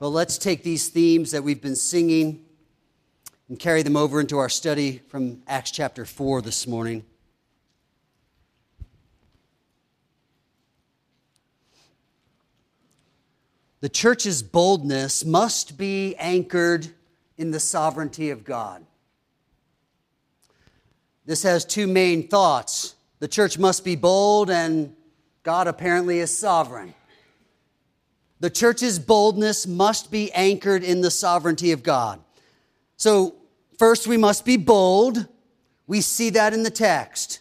Well, let's take these themes that we've been singing and carry them over into our study from Acts chapter 4 this morning. The church's boldness must be anchored in the sovereignty of God. This has two main thoughts. The church must be bold, and God apparently is sovereign. The church's boldness must be anchored in the sovereignty of God. So, first, we must be bold. We see that in the text.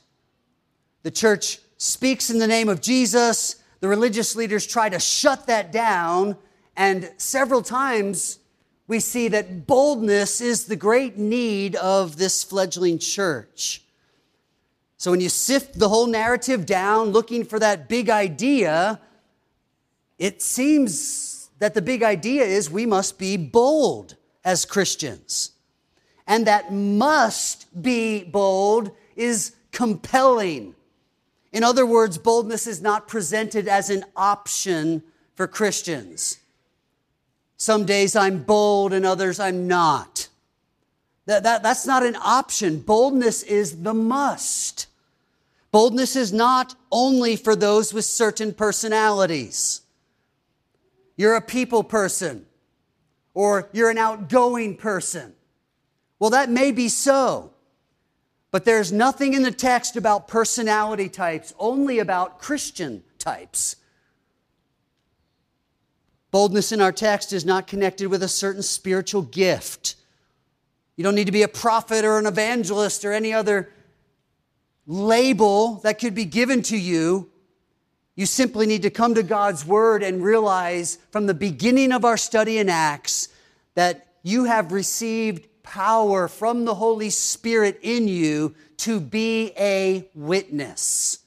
The church speaks in the name of Jesus. The religious leaders try to shut that down. And several times we see that boldness is the great need of this fledgling church. So when you sift the whole narrative down looking for that big idea, it seems that the big idea is we must be bold as Christians. And that must be bold is compelling. In other words, boldness is not presented as an option for Christians. Some days I'm bold and others I'm not. That, that, that's not an option. Boldness is the must. Boldness is not only for those with certain personalities. You're a people person, or you're an outgoing person. Well, that may be so, but there's nothing in the text about personality types, only about Christian types. Boldness in our text is not connected with a certain spiritual gift. You don't need to be a prophet or an evangelist or any other label that could be given to you. You simply need to come to God's Word and realize from the beginning of our study in Acts that you have received power from the Holy Spirit in you to be a witness.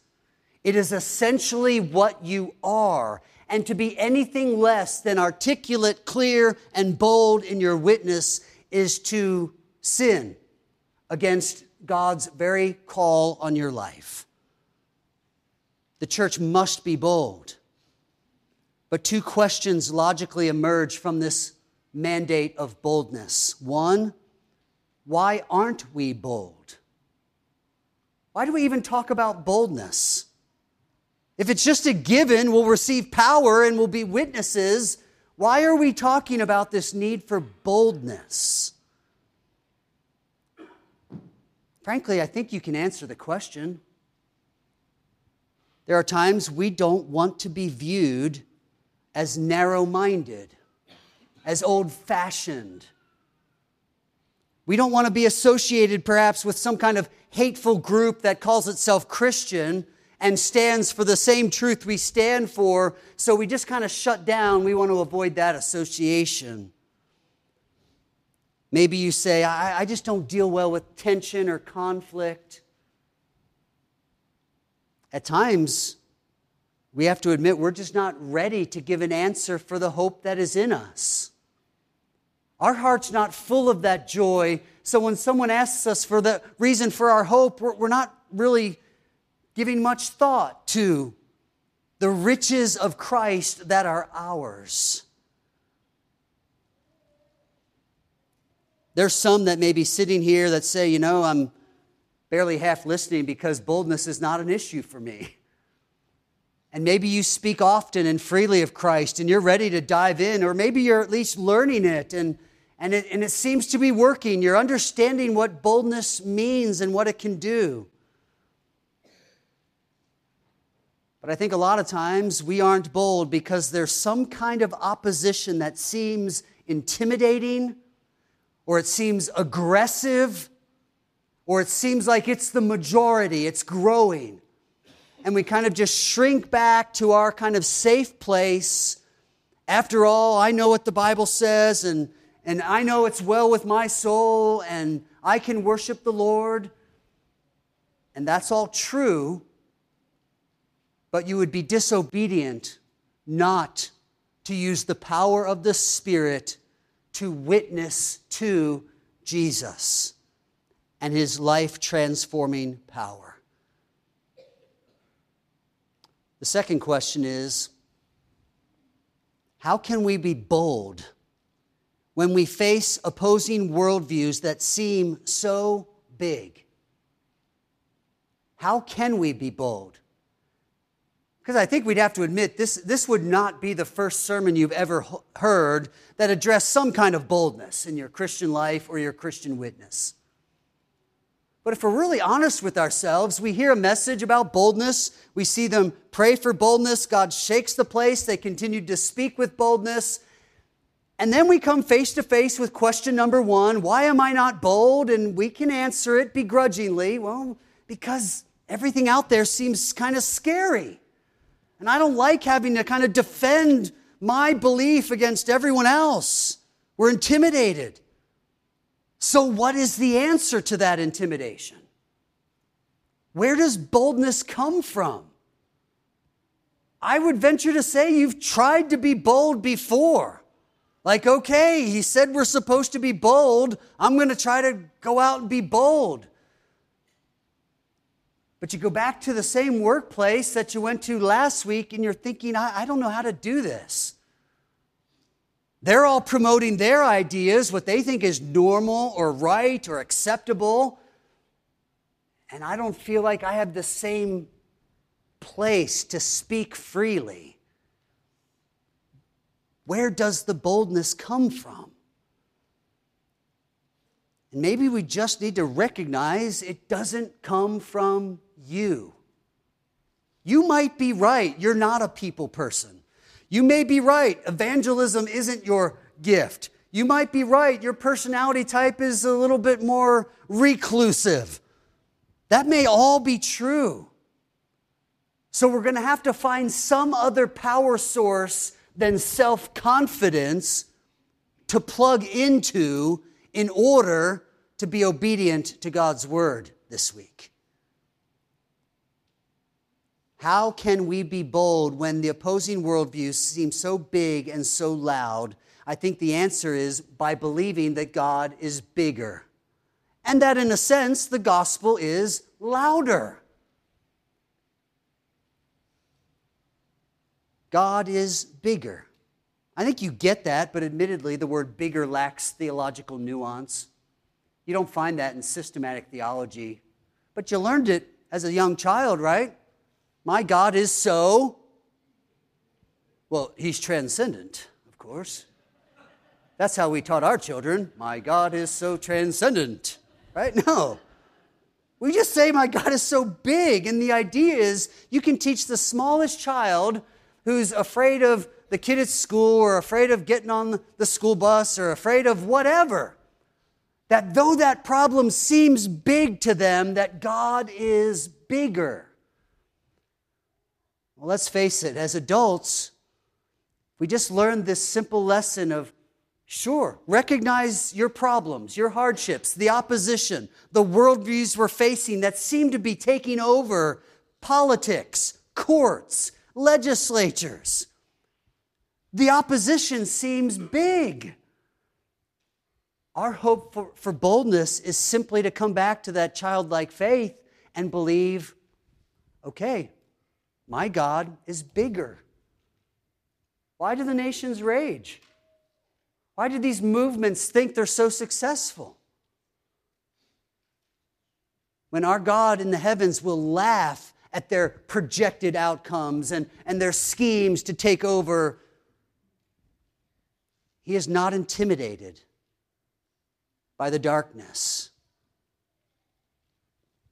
It is essentially what you are and to be anything less than articulate, clear, and bold in your witness is to sin against God's very call on your life. The church must be bold. But two questions logically emerge from this mandate of boldness. One, why aren't we bold? Why do we even talk about boldness? If it's just a given, we'll receive power and we'll be witnesses. Why are we talking about this need for boldness? Frankly, I think you can answer the question. There are times we don't want to be viewed as narrow minded, as old fashioned. We don't want to be associated perhaps with some kind of hateful group that calls itself Christian and stands for the same truth we stand for, so we just kind of shut down. We want to avoid that association. Maybe you say, I, I just don't deal well with tension or conflict. At times, we have to admit we're just not ready to give an answer for the hope that is in us. Our heart's not full of that joy. So when someone asks us for the reason for our hope, we're, not really giving much thought to the riches of Christ that are ours. There's some that may be sitting here that say, you know, I'm barely half listening because boldness is not an issue for me. And maybe you speak often and freely of Christ and you're ready to dive in, or maybe you're at least learning it and, and, it and it seems to be working. You're understanding what boldness means and what it can do. But I think a lot of times we aren't bold because there's some kind of opposition that seems intimidating, or it seems aggressive, or it seems like it's the majority, it's growing. And we kind of just shrink back to our kind of safe place. After all, I know what the Bible says, and, and I know it's well with my soul, and I can worship the Lord. And that's all true but you would be disobedient not to use the power of the Spirit to witness to Jesus and his life transforming power. The second question is how can we be bold when we face opposing worldviews that seem so big? How can we be bold? Because I think we'd have to admit this, this would not be the first sermon you've ever heard that addressed some kind of boldness in your Christian life or your Christian witness. But if we're really honest with ourselves, we hear a message about boldness. We see them pray for boldness. God shakes the place. They continue to speak with boldness. And then we come face to face with question number one why am I not bold? And we can answer it begrudgingly. Well, because everything out there seems kind of scary. And I don't like having to kind of defend my belief against everyone else. We're intimidated. So, what is the answer to that intimidation? Where does boldness come from? I would venture to say you've tried to be bold before. Like, okay, he said we're supposed to be bold. I'm going to try to go out and be bold. But you go back to the same workplace that you went to last week and you're thinking, I, I don't know how to do this. They're all promoting their ideas, what they think is normal or right or acceptable. And I don't feel like I have the same place to speak freely. Where does the boldness come from? And maybe we just need to recognize it doesn't come from you. You might be right, you're not a people person. You may be right, evangelism isn't your gift. You might be right, your personality type is a little bit more reclusive. That may all be true. So we're going to have to find some other power source than self confidence to plug into in order to be obedient to God's word this week. How can we be bold when the opposing worldviews seem so big and so loud? I think the answer is by believing that God is bigger. And that, in a sense, the gospel is louder. God is bigger. I think you get that, but admittedly, the word bigger lacks theological nuance. You don't find that in systematic theology, but you learned it as a young child, right? My God is so, well, he's transcendent, of course. That's how we taught our children. My God is so transcendent, right? No. We just say, My God is so big. And the idea is you can teach the smallest child who's afraid of the kid at school or afraid of getting on the school bus or afraid of whatever, that though that problem seems big to them, that God is bigger. Well, let's face it, as adults, we just learned this simple lesson of sure, recognize your problems, your hardships, the opposition, the worldviews we're facing that seem to be taking over politics, courts, legislatures. The opposition seems big. Our hope for, for boldness is simply to come back to that childlike faith and believe okay, my God is bigger. Why do the nations rage? Why do these movements think they're so successful? When our God in the heavens will laugh at their projected outcomes and, and their schemes to take over, He is not intimidated by the darkness,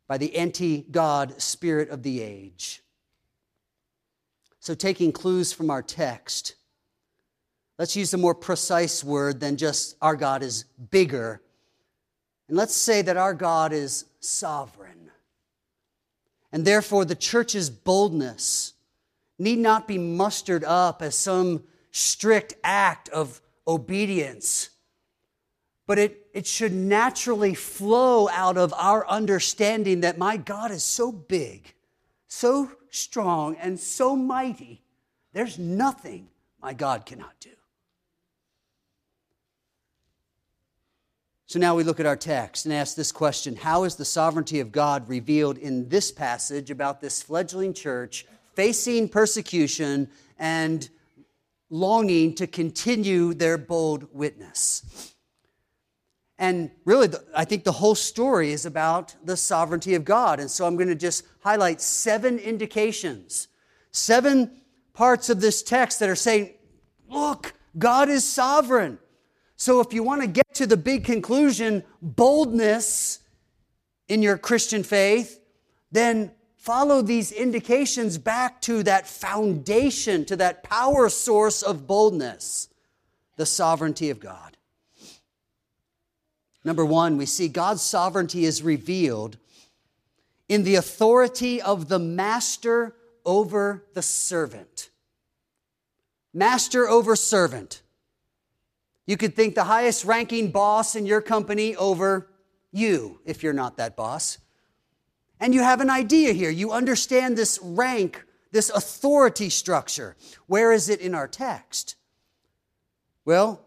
by the anti God spirit of the age. So, taking clues from our text, let's use a more precise word than just our God is bigger. And let's say that our God is sovereign. And therefore, the church's boldness need not be mustered up as some strict act of obedience, but it, it should naturally flow out of our understanding that my God is so big, so strong, and so mighty, there's nothing my God cannot do. So now we look at our text and ask this question How is the sovereignty of God revealed in this passage about this fledgling church facing persecution and longing to continue their bold witness. And really, I think the whole story is about the sovereignty of God. And so I'm going to just highlight seven indications, seven parts of this text that are saying, look, God is sovereign. So if you want to get to the big conclusion, boldness in your Christian faith, then follow these indications back to that foundation, to that power source of boldness, the sovereignty of God. Number one, we see God's sovereignty is revealed in the authority of the master over the servant. Master over servant. You could think the highest ranking boss in your company over you, if you're not that boss. And you have an idea here. You understand this rank, this authority structure. Where is it in our text? Well,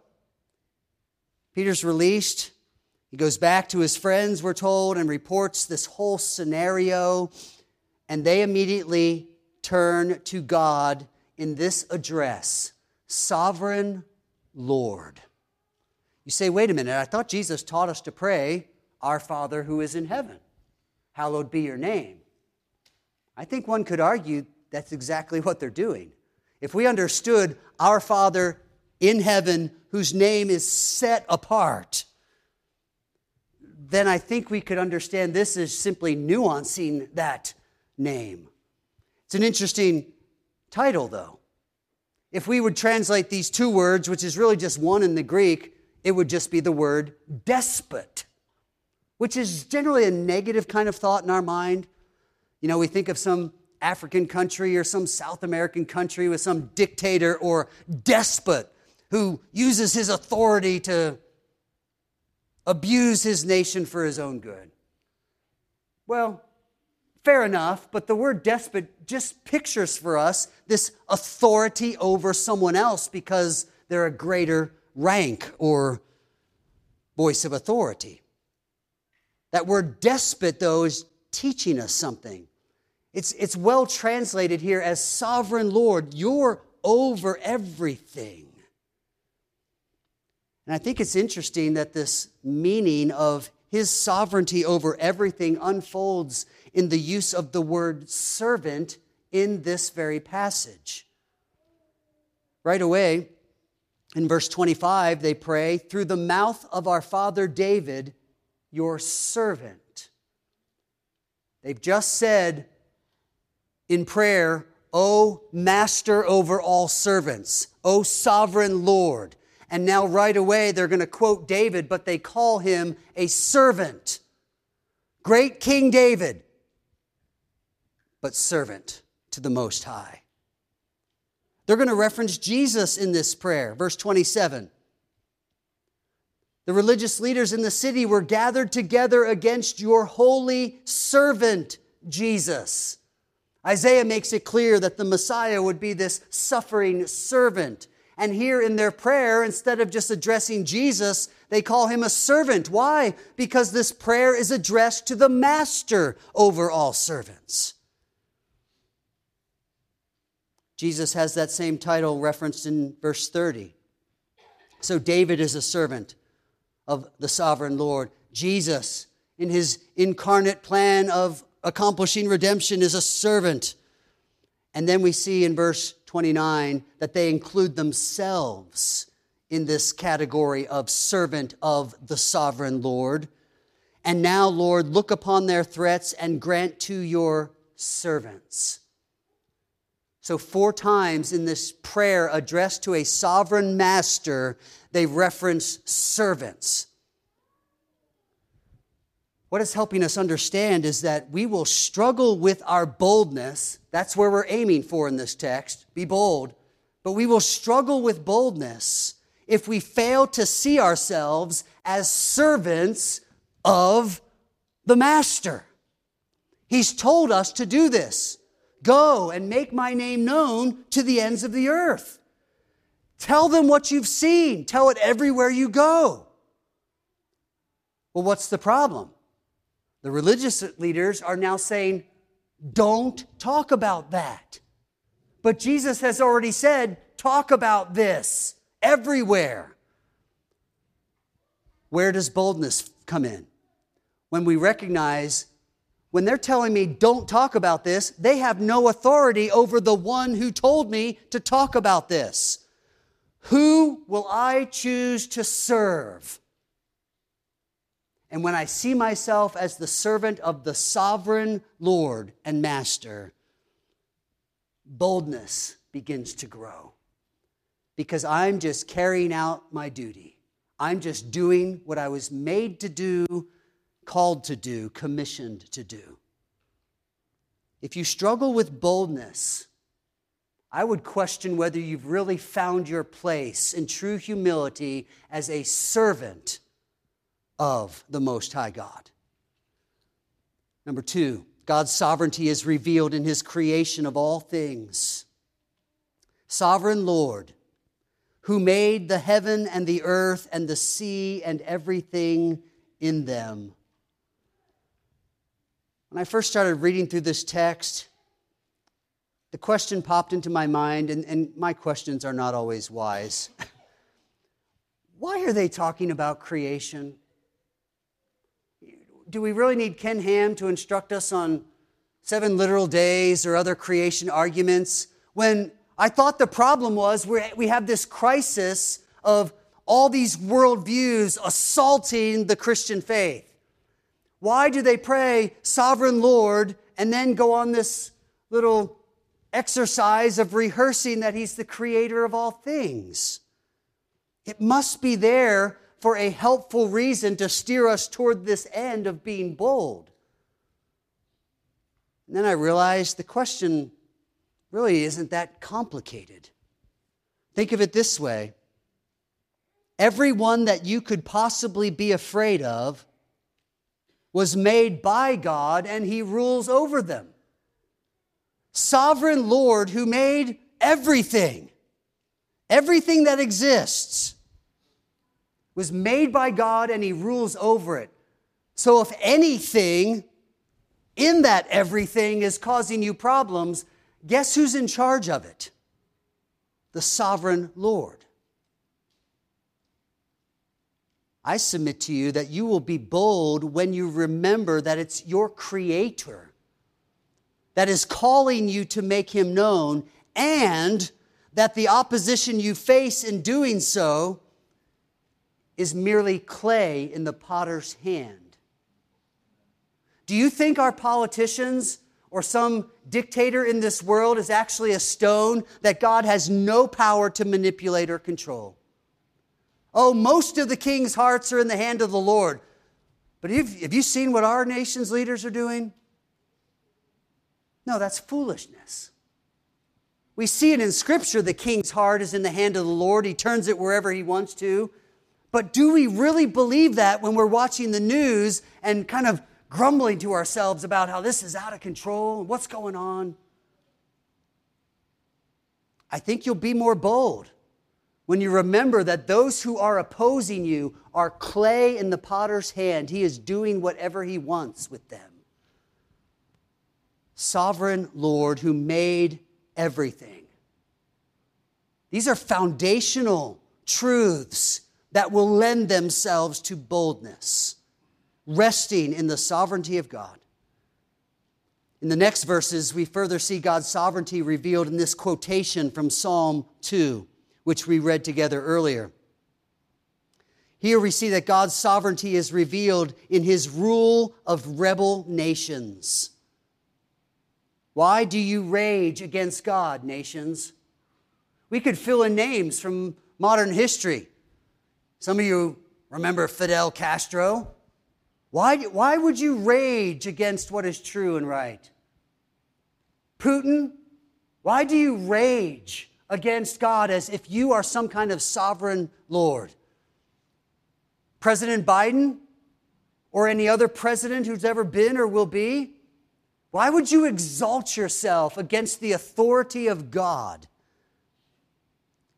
Peter's released. He goes back to his friends, we're told, and reports this whole scenario. And they immediately turn to God in this address Sovereign Lord. You say, wait a minute, I thought Jesus taught us to pray, Our Father who is in heaven, hallowed be your name. I think one could argue that's exactly what they're doing. If we understood our Father in heaven, whose name is set apart, then I think we could understand this is simply nuancing that name. It's an interesting title, though. If we would translate these two words, which is really just one in the Greek, it would just be the word despot, which is generally a negative kind of thought in our mind. You know, we think of some African country or some South American country with some dictator or despot who uses his authority to abuse his nation for his own good. Well, fair enough, but the word despot just pictures for us this authority over someone else because they're a greater rank or voice of authority. That word despot, though, is teaching us something. It's, it's well translated here as sovereign Lord. You're over everything. And I think it's interesting that this meaning of his sovereignty over everything unfolds in the use of the word servant in this very passage. Right away, in verse 25, they pray, through the mouth of our father David, your servant. They've just said in prayer, O master over all servants, O sovereign Lord. And now, right away, they're going to quote David, but they call him a servant. Great King David, but servant to the Most High. They're going to reference Jesus in this prayer, verse 27. The religious leaders in the city were gathered together against your holy servant, Jesus. Isaiah makes it clear that the Messiah would be this suffering servant. And here in their prayer, instead of just addressing Jesus, they call him a servant. Why? Because this prayer is addressed to the master over all servants. Jesus has that same title referenced in verse 30. So David is a servant of the sovereign Lord. Jesus, in his incarnate plan of accomplishing redemption, is a servant. And then we see in verse 29 that they include themselves in this category of servant of the sovereign Lord. And now, Lord, look upon their threats and grant to your servants so, four times in this prayer addressed to a sovereign master, they reference servants. What is helping us understand is that we will struggle with our boldness. That's where we're aiming for in this text. Be bold. But we will struggle with boldness if we fail to see ourselves as servants of the Master. He's told us to do this. Go and make my name known to the ends of the earth. Tell them what you've seen. Tell it everywhere you go. Well, what's the problem? The religious leaders are now saying, don't talk about that. But Jesus has already said, talk about this everywhere. Where does boldness come in? When we recognize when they're telling me don't talk about this, they have no authority over the one who told me to talk about this. Who will I choose to serve? And when I see myself as the servant of the sovereign Lord and Master, boldness begins to grow because I'm just carrying out my duty. I'm just doing what I was made to do, called to do, commissioned to do. If you struggle with boldness, I would question whether you've really found your place in true humility as a servant of the Most High God. Number two, God's sovereignty is revealed in his creation of all things. Sovereign Lord, who made the heaven and the earth and the sea and everything in them. When I first started reading through this text, the question popped into my mind, and, and my questions are not always wise. Why are they talking about creation? Do we really need Ken Ham to instruct us on seven literal days or other creation arguments when I thought the problem was we have this crisis of all these worldviews assaulting the Christian faith. Why do they pray, Sovereign Lord, and then go on this little exercise of rehearsing that He's the creator of all things? It must be there for a helpful reason to steer us toward this end of being bold. And then I realized the question really isn't that complicated. Think of it this way everyone that you could possibly be afraid of was made by God and he rules over them. Sovereign Lord who made everything, everything that exists, was made by God and he rules over it. So if anything in that everything is causing you problems, Guess who's in charge of it? The sovereign Lord. I submit to you that you will be bold when you remember that it's your Creator that is calling you to make Him known, and that the opposition you face in doing so is merely clay in the potter's hand. Do you think our politicians or some dictator in this world is actually a stone that God has no power to manipulate or control. Oh, most of the king's hearts are in the hand of the Lord. But have, you seen what our nation's leaders are doing? No, that's foolishness. We see it in Scripture the king's heart is in the hand of the Lord, he turns it wherever he wants to. But do we really believe that when we're watching the news and kind of grumbling to ourselves about how this is out of control and what's going on. I think you'll be more bold when you remember that those who are opposing you are clay in the potter's hand. He is doing whatever he wants with them. Sovereign Lord who made everything. These are foundational truths that will lend themselves to boldness resting in the sovereignty of God. In the next verses, we further see God's sovereignty revealed in this quotation from Psalm 2, which we read together earlier. Here we see that God's sovereignty is revealed in his rule of rebel nations. Why do you rage against God, nations? We could fill in names from modern history. Some of you remember Fidel Castro. Why, why would you rage against what is true and right? Putin, why do you rage against God as if you are some kind of sovereign Lord? President Biden or any other president who's ever been or will be? Why would you exalt yourself against the authority of God?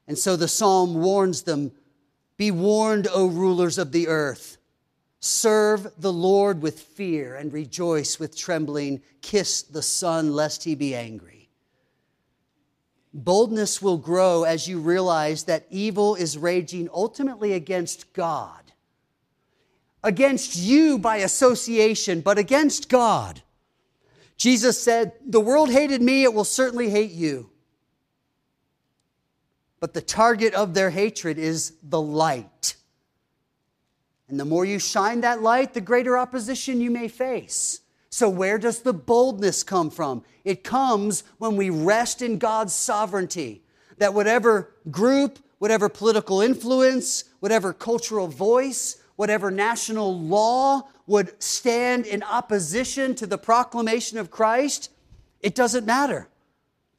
And so the psalm warns them Be warned, O rulers of the earth. Serve the Lord with fear and rejoice with trembling. Kiss the Son, lest he be angry. Boldness will grow as you realize that evil is raging ultimately against God. Against you by association, but against God. Jesus said, The world hated me, it will certainly hate you. But the target of their hatred is the light. And the more you shine that light, the greater opposition you may face. So, where does the boldness come from? It comes when we rest in God's sovereignty. That whatever group, whatever political influence, whatever cultural voice, whatever national law would stand in opposition to the proclamation of Christ, it doesn't matter.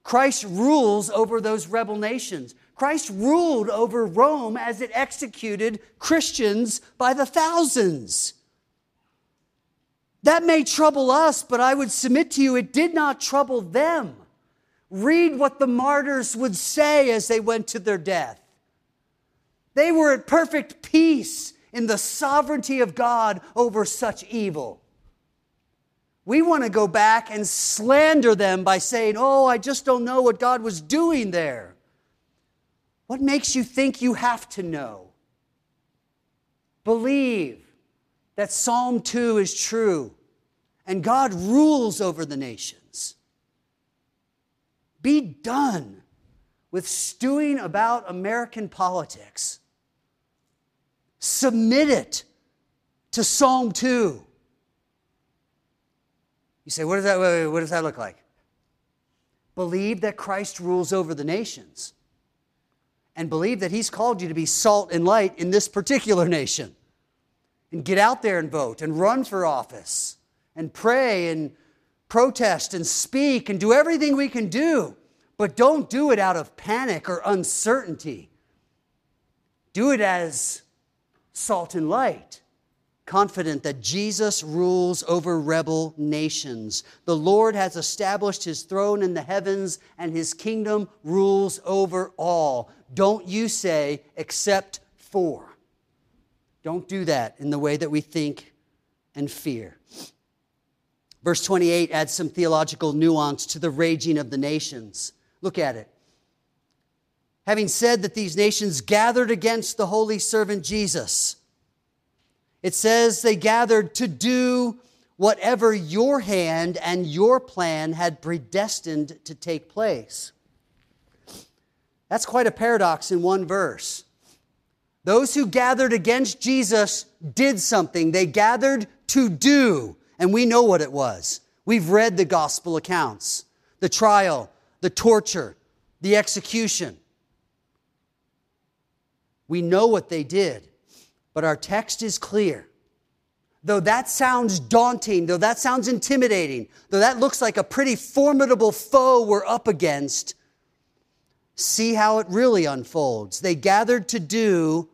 Christ rules over those rebel nations. Christ ruled over Rome as it executed Christians by the thousands. That may trouble us, but I would submit to you it did not trouble them. Read what the martyrs would say as they went to their death. They were at perfect peace in the sovereignty of God over such evil. We want to go back and slander them by saying, Oh, I just don't know what God was doing there. What makes you think you have to know? Believe that Psalm 2 is true and God rules over the nations. Be done with stewing about American politics. Submit it to Psalm 2. You say, what does that, what does that look like? Believe that Christ rules over the nations and believe that He's called you to be salt and light in this particular nation and get out there and vote and run for office and pray and protest and speak and do everything we can do. But don't do it out of panic or uncertainty. Do it as salt and light, confident that Jesus rules over rebel nations. The Lord has established his throne in the heavens, and his kingdom rules over all. Don't you say, except for. Don't do that in the way that we think and fear. Verse 28 adds some theological nuance to the raging of the nations. Look at it. Having said that these nations gathered against the holy servant Jesus, it says they gathered to do whatever your hand and your plan had predestined to take place. That's quite a paradox in one verse. Those who gathered against Jesus did something. They gathered to do, and we know what it was. We've read the gospel accounts the trial, the torture, the execution. We know what they did, but our text is clear. Though that sounds daunting, though that sounds intimidating, though that looks like a pretty formidable foe we're up against, see how it really unfolds. They gathered to do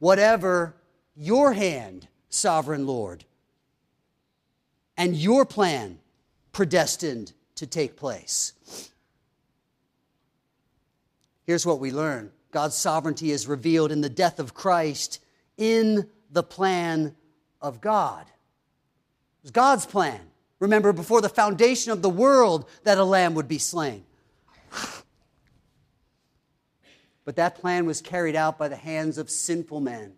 whatever your hand, sovereign Lord, and your plan predestined to take place. Here's what we learn God's sovereignty is revealed in the death of Christ in the plan of God. It was God's plan. Remember, before the foundation of the world, that a lamb would be slain. But that plan was carried out by the hands of sinful men.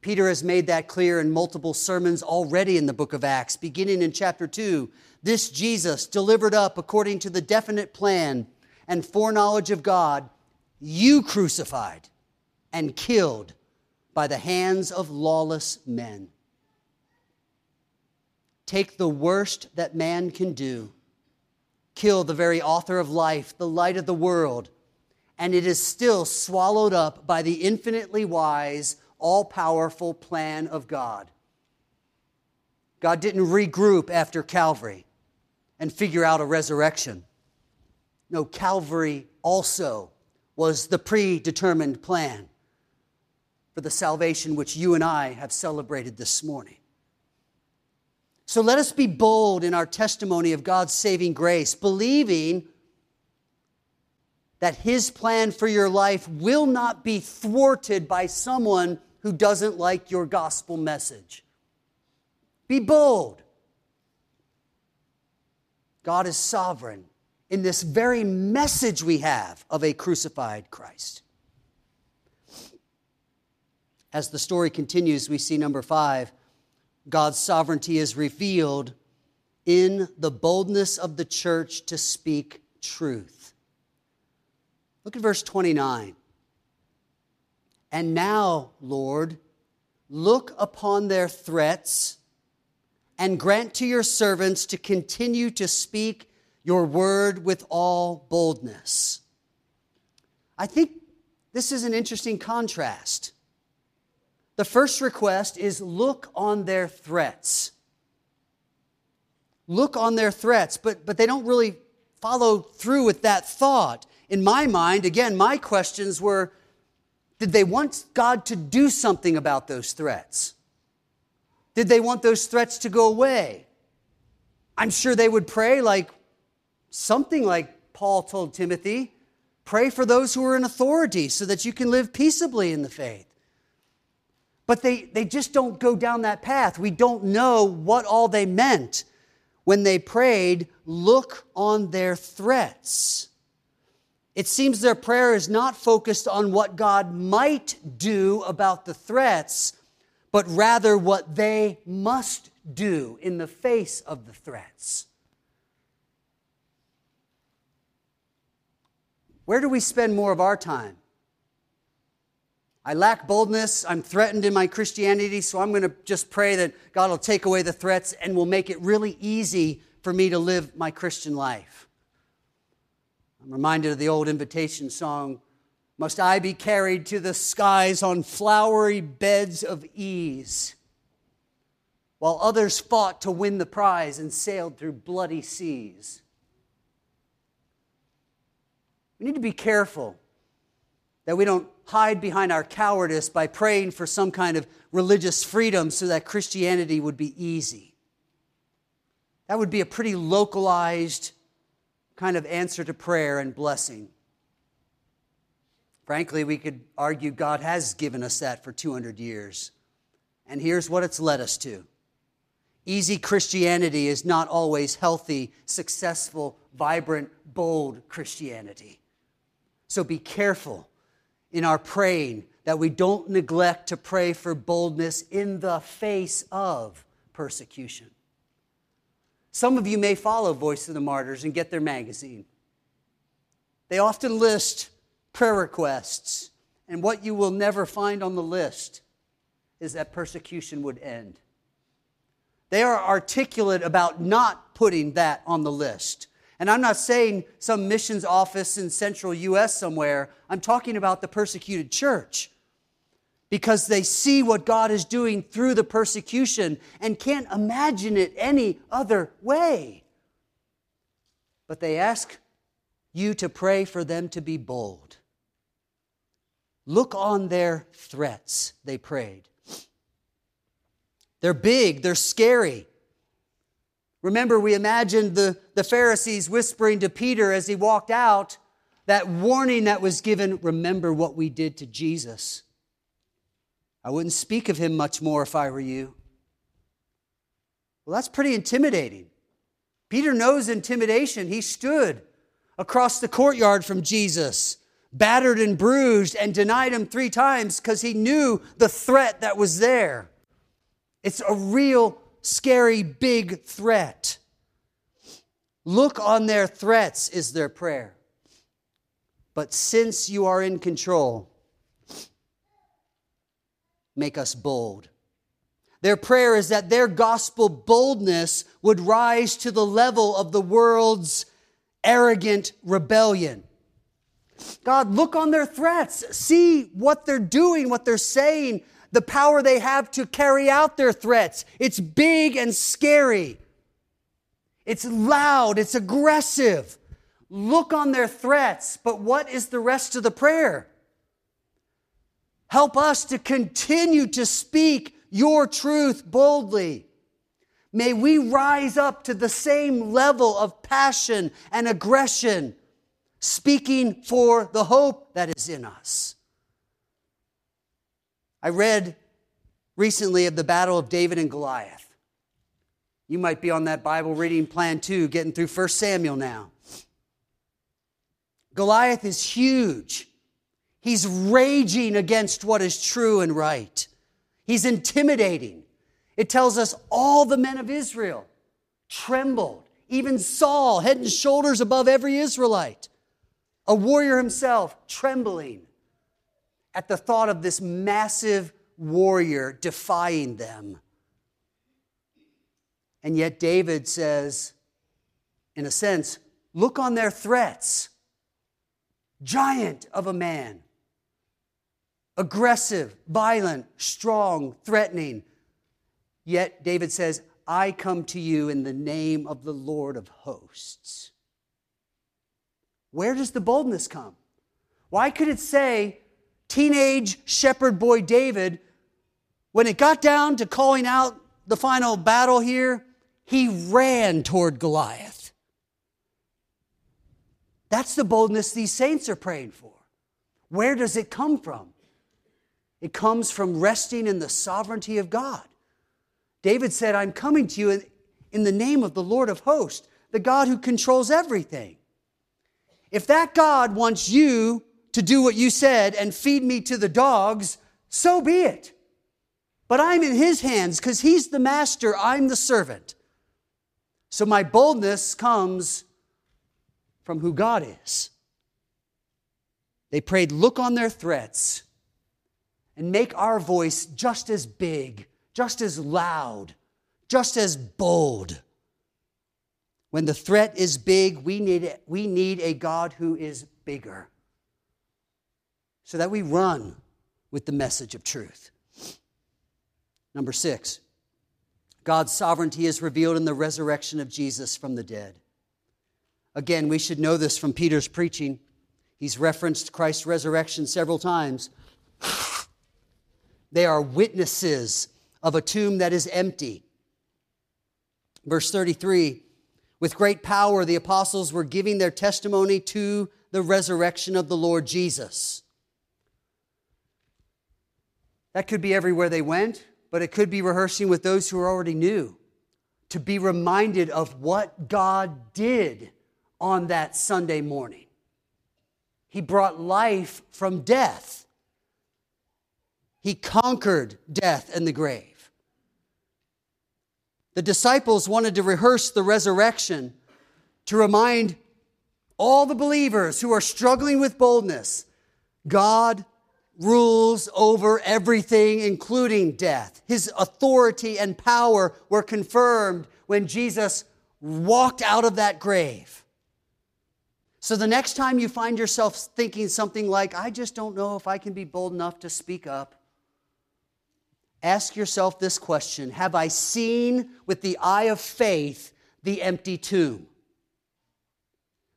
Peter has made that clear in multiple sermons already in the book of Acts, beginning in chapter 2. This Jesus, delivered up according to the definite plan and foreknowledge of God, you crucified and killed by the hands of lawless men. Take the worst that man can do, kill the very author of life, the light of the world and it is still swallowed up by the infinitely wise, all powerful plan of God. God didn't regroup after Calvary and figure out a resurrection. No, Calvary also was the predetermined plan for the salvation which you and I have celebrated this morning. So let us be bold in our testimony of God's saving grace, believing that His plan for your life will not be thwarted by someone who doesn't like your gospel message. Be bold. God is sovereign in this very message we have of a crucified Christ. As the story continues, we see number five God's sovereignty is revealed in the boldness of the church to speak truth. Look at verse 29. And now, Lord, look upon their threats and grant to your servants to continue to speak your word with all boldness. I think this is an interesting contrast. The first request is look on their threats. Look on their threats, but, but they don't really follow through with that thought. In my mind, again, my questions were did they want God to do something about those threats? Did they want those threats to go away? I'm sure they would pray like something like Paul told Timothy pray for those who are in authority so that you can live peaceably in the faith. But they, they just don't go down that path. We don't know what all they meant when they prayed, look on their threats. It seems their prayer is not focused on what God might do about the threats, but rather what they must do in the face of the threats. Where do we spend more of our time? I lack boldness. I'm threatened in my Christianity, so I'm going to just pray that God will take away the threats and will make it really easy for me to live my Christian life. I'm reminded of the old invitation song Must I be carried to the skies on flowery beds of ease? While others fought to win the prize and sailed through bloody seas. We need to be careful that we don't hide behind our cowardice by praying for some kind of religious freedom so that Christianity would be easy. That would be a pretty localized kind of answer to prayer and blessing. Frankly, we could argue God has given us that for 200 years. And here's what it's led us to easy Christianity is not always healthy, successful, vibrant, bold Christianity. So be careful in our praying that we don't neglect to pray for boldness in the face of persecution. Some of you may follow Voice of the Martyrs and get their magazine. They often list prayer requests, and what you will never find on the list is that persecution would end. They are articulate about not putting that on the list. And I'm not saying some missions office in central US somewhere. I'm talking about the persecuted church because they see what God is doing through the persecution and can't imagine it any other way. But they ask you to pray for them to be bold. Look on their threats, they prayed. They're big, they're scary. Remember, we imagined the, the Pharisees whispering to Peter as he walked out that warning that was given remember what we did to Jesus. I wouldn't speak of him much more if I were you. Well, that's pretty intimidating. Peter knows intimidation. He stood across the courtyard from Jesus, battered and bruised, and denied him three times because he knew the threat that was there. It's a real scary, big threat. Look on their threats, is their prayer. But since you are in control, make us bold. Their prayer is that their gospel boldness would rise to the level of the world's arrogant rebellion. God, look on their threats. See what they're doing, what they're saying, the power they have to carry out their threats. It's big and scary. It's loud, it's aggressive. Look on their threats, but what is the rest of the prayer? Help us to continue to speak your truth boldly. May we rise up to the same level of passion and aggression, speaking for the hope that is in us. I read recently of the battle of David and Goliath. You might be on that Bible reading plan too, getting through 1 Samuel now. Goliath is huge. He's raging against what is true and right. He's intimidating. It tells us all the men of Israel trembled, even Saul, head and shoulders above every Israelite, a warrior himself, trembling at the thought of this massive warrior defying them. And yet, David says, in a sense, look on their threats. Giant of a man, aggressive, violent, strong, threatening. Yet, David says, I come to you in the name of the Lord of hosts. Where does the boldness come? Why could it say, teenage shepherd boy David, when it got down to calling out the final battle here, he ran toward Goliath. That's the boldness these saints are praying for. Where does it come from? It comes from resting in the sovereignty of God. David said, I'm coming to you in, the name of the Lord of hosts, the God who controls everything. If that God wants you to do what you said and feed me to the dogs, so be it. But I'm in his hands because he's the master, I'm the servant. So my boldness comes from who God is. They prayed, Look on their threats and make our voice just as big, just as loud, just as bold. When the threat is big, we need, we need a God who is bigger so that we run with the message of truth. Number six, God's sovereignty is revealed in the resurrection of Jesus from the dead. Again, we should know this from Peter's preaching. He's referenced Christ's resurrection several times. They are witnesses of a tomb that is empty. Verse 33 With great power, the apostles were giving their testimony to the resurrection of the Lord Jesus. That could be everywhere they went, but it could be rehearsing with those who already knew to be reminded of what God did on that Sunday morning. He brought life from death. He conquered death and the grave. The disciples wanted to rehearse the resurrection to remind all the believers who are struggling with boldness God rules over everything, including death. His authority and power were confirmed when Jesus walked out of that grave. So the next time you find yourself thinking something like, I just don't know if I can be bold enough to speak up, ask yourself this question Have I seen with the eye of faith the empty tomb?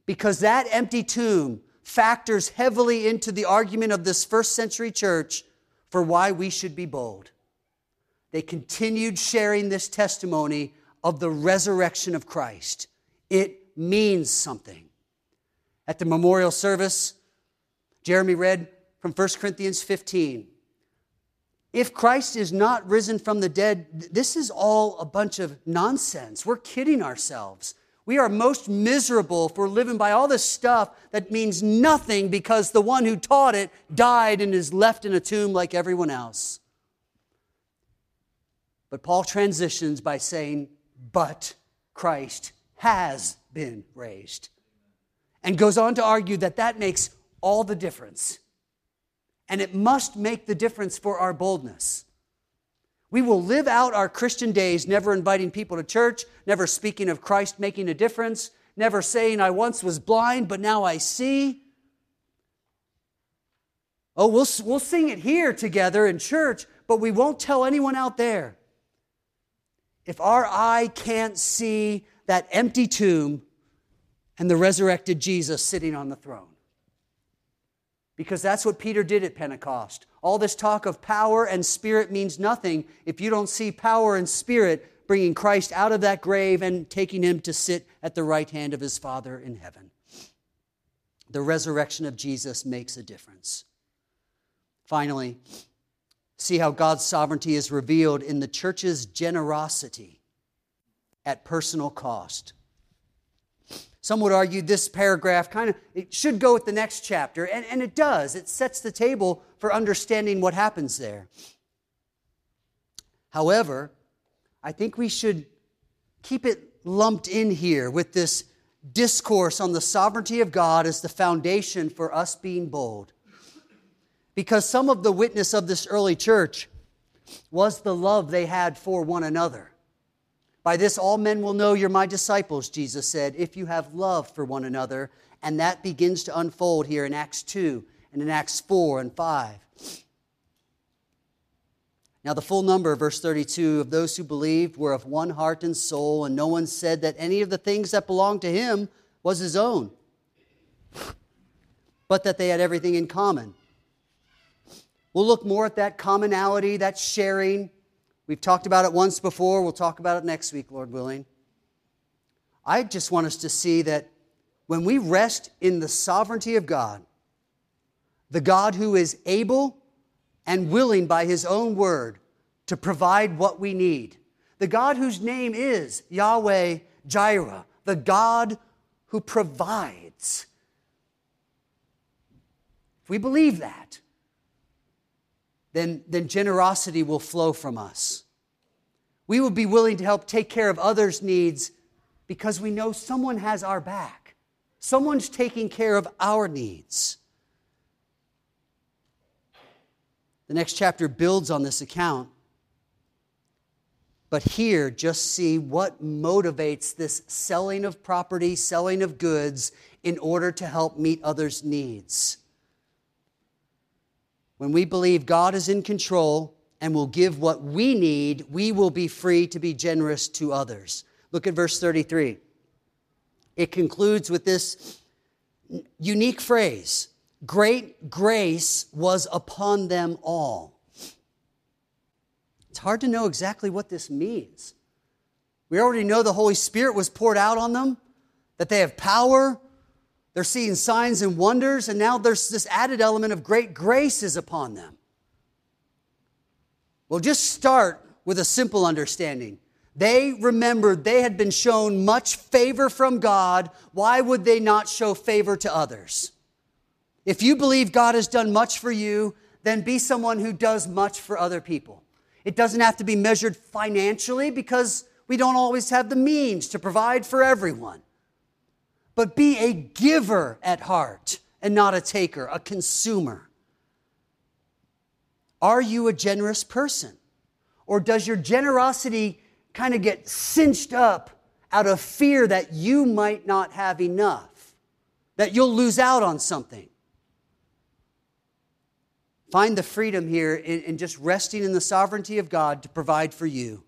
Because that empty tomb factors heavily into the argument of this first century church for why we should be bold. They continued sharing this testimony of the resurrection of Christ. It means something. At the memorial service, Jeremy read from 1 Corinthians 15. If Christ is not risen from the dead, this is all a bunch of nonsense. We're kidding ourselves. We are most miserable we're living by all this stuff that means nothing because the one who taught it died and is left in a tomb like everyone else. But Paul transitions by saying, But Christ has been raised. And goes on to argue that that makes all the difference. And it must make the difference for our boldness. We will live out our Christian days never inviting people to church, never speaking of Christ making a difference, never saying, I once was blind, but now I see. Oh, we'll, we'll sing it here together in church, but we won't tell anyone out there. If our eye can't see that empty tomb and the resurrected Jesus sitting on the throne, because that's what Peter did at Pentecost. All this talk of power and spirit means nothing if you don't see power and spirit bringing Christ out of that grave and taking him to sit at the right hand of his Father in heaven. The resurrection of Jesus makes a difference. Finally, see how God's sovereignty is revealed in the church's generosity at personal cost. Some would argue this paragraph kind of it should go with the next chapter, and, and it does. It sets the table for understanding what happens there. However, I think we should keep it lumped in here with this discourse on the sovereignty of God as the foundation for us being bold. Because some of the witness of this early church was the love they had for one another. By this, all men will know you're my disciples, Jesus said, if you have love for one another. And that begins to unfold here in Acts 2 and in Acts 4 and 5. Now, the full number, verse 32, of those who believed were of one heart and soul, and no one said that any of the things that belonged to him was his own, but that they had everything in common. We'll look more at that commonality, that sharing, We've talked about it once before. We'll talk about it next week, Lord willing. I just want us to see that when we rest in the sovereignty of God, the God who is able and willing by his own word to provide what we need, the God whose name is Yahweh Jireh, the God who provides. If we believe that, then, then generosity will flow from us. We will be willing to help take care of others' needs because we know someone has our back. Someone's taking care of our needs. The next chapter builds on this account. But here, just see what motivates this selling of property, selling of goods in order to help meet others' needs. When we believe God is in control and will give what we need, we will be free to be generous to others. Look at verse 33. It concludes with this unique phrase Great grace was upon them all. It's hard to know exactly what this means. We already know the Holy Spirit was poured out on them, that they have power, they're seeing signs and wonders, and now there's this added element of great grace is upon them. Well, just start with a simple understanding. They remembered they had been shown much favor from God. Why would they not show favor to others? If you believe God has done much for you, then be someone who does much for other people. It doesn't have to be measured financially because we don't always have the means to provide for everyone but be a giver at heart and not a taker, a consumer. Are you a generous person? Or does your generosity kind of get cinched up out of fear that you might not have enough, that you'll lose out on something? Find the freedom here in, in just resting in the sovereignty of God to provide for you.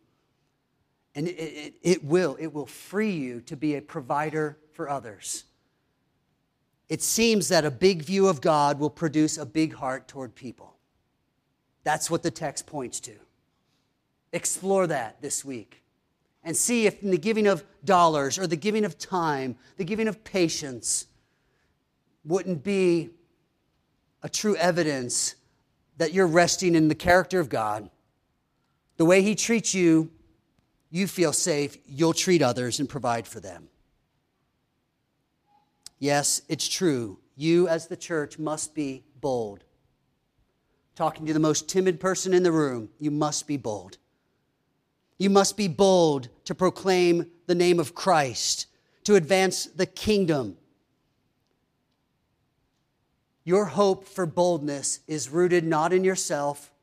And it, it, it will, it will free you to be a provider for others. It seems that a big view of God will produce a big heart toward people. That's what the text points to. Explore that this week and see if in the giving of dollars or the giving of time, the giving of patience, wouldn't be a true evidence that you're resting in the character of God. The way He treats you, you feel safe, you'll treat others and provide for them. Yes, it's true. You, as the church, must be bold. Talking to the most timid person in the room, you must be bold. You must be bold to proclaim the name of Christ, to advance the kingdom. Your hope for boldness is rooted not in yourself,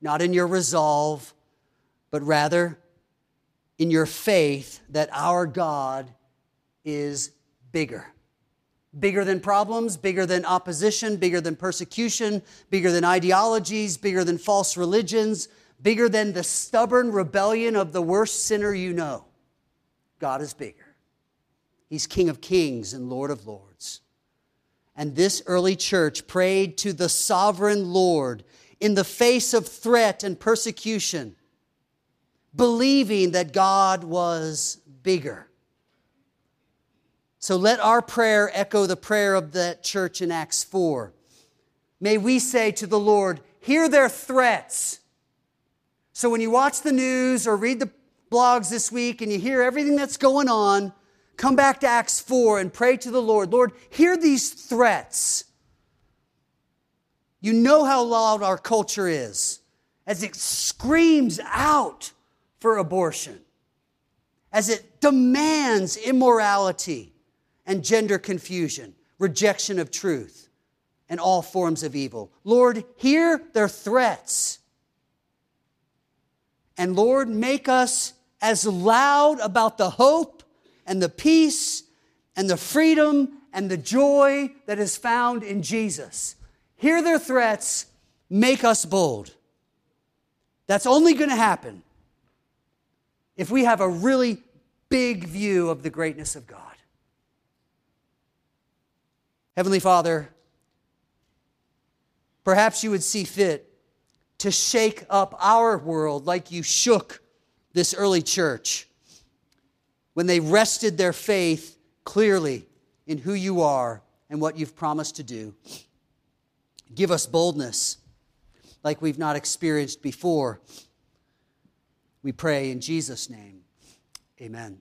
not in your resolve, but rather in your faith that our God is bigger bigger than problems, bigger than opposition, bigger than persecution, bigger than ideologies, bigger than false religions, bigger than the stubborn rebellion of the worst sinner you know. God is bigger. He's King of kings and Lord of lords. And this early church prayed to the sovereign Lord in the face of threat and persecution, believing that God was bigger. So let our prayer echo the prayer of that church in Acts 4. May we say to the Lord, hear their threats. So when you watch the news or read the blogs this week and you hear everything that's going on, come back to Acts 4 and pray to the Lord Lord, hear these threats. You know how loud our culture is as it screams out for abortion, as it demands immorality and gender confusion, rejection of truth, and all forms of evil. Lord, hear their threats. And Lord, make us as loud about the hope and the peace and the freedom and the joy that is found in Jesus. Hear their threats, make us bold. That's only going to happen if we have a really big view of the greatness of God. Heavenly Father, perhaps you would see fit to shake up our world like you shook this early church when they rested their faith clearly in who you are and what you've promised to do. Give us boldness like we've not experienced before. We pray in Jesus' name. Amen.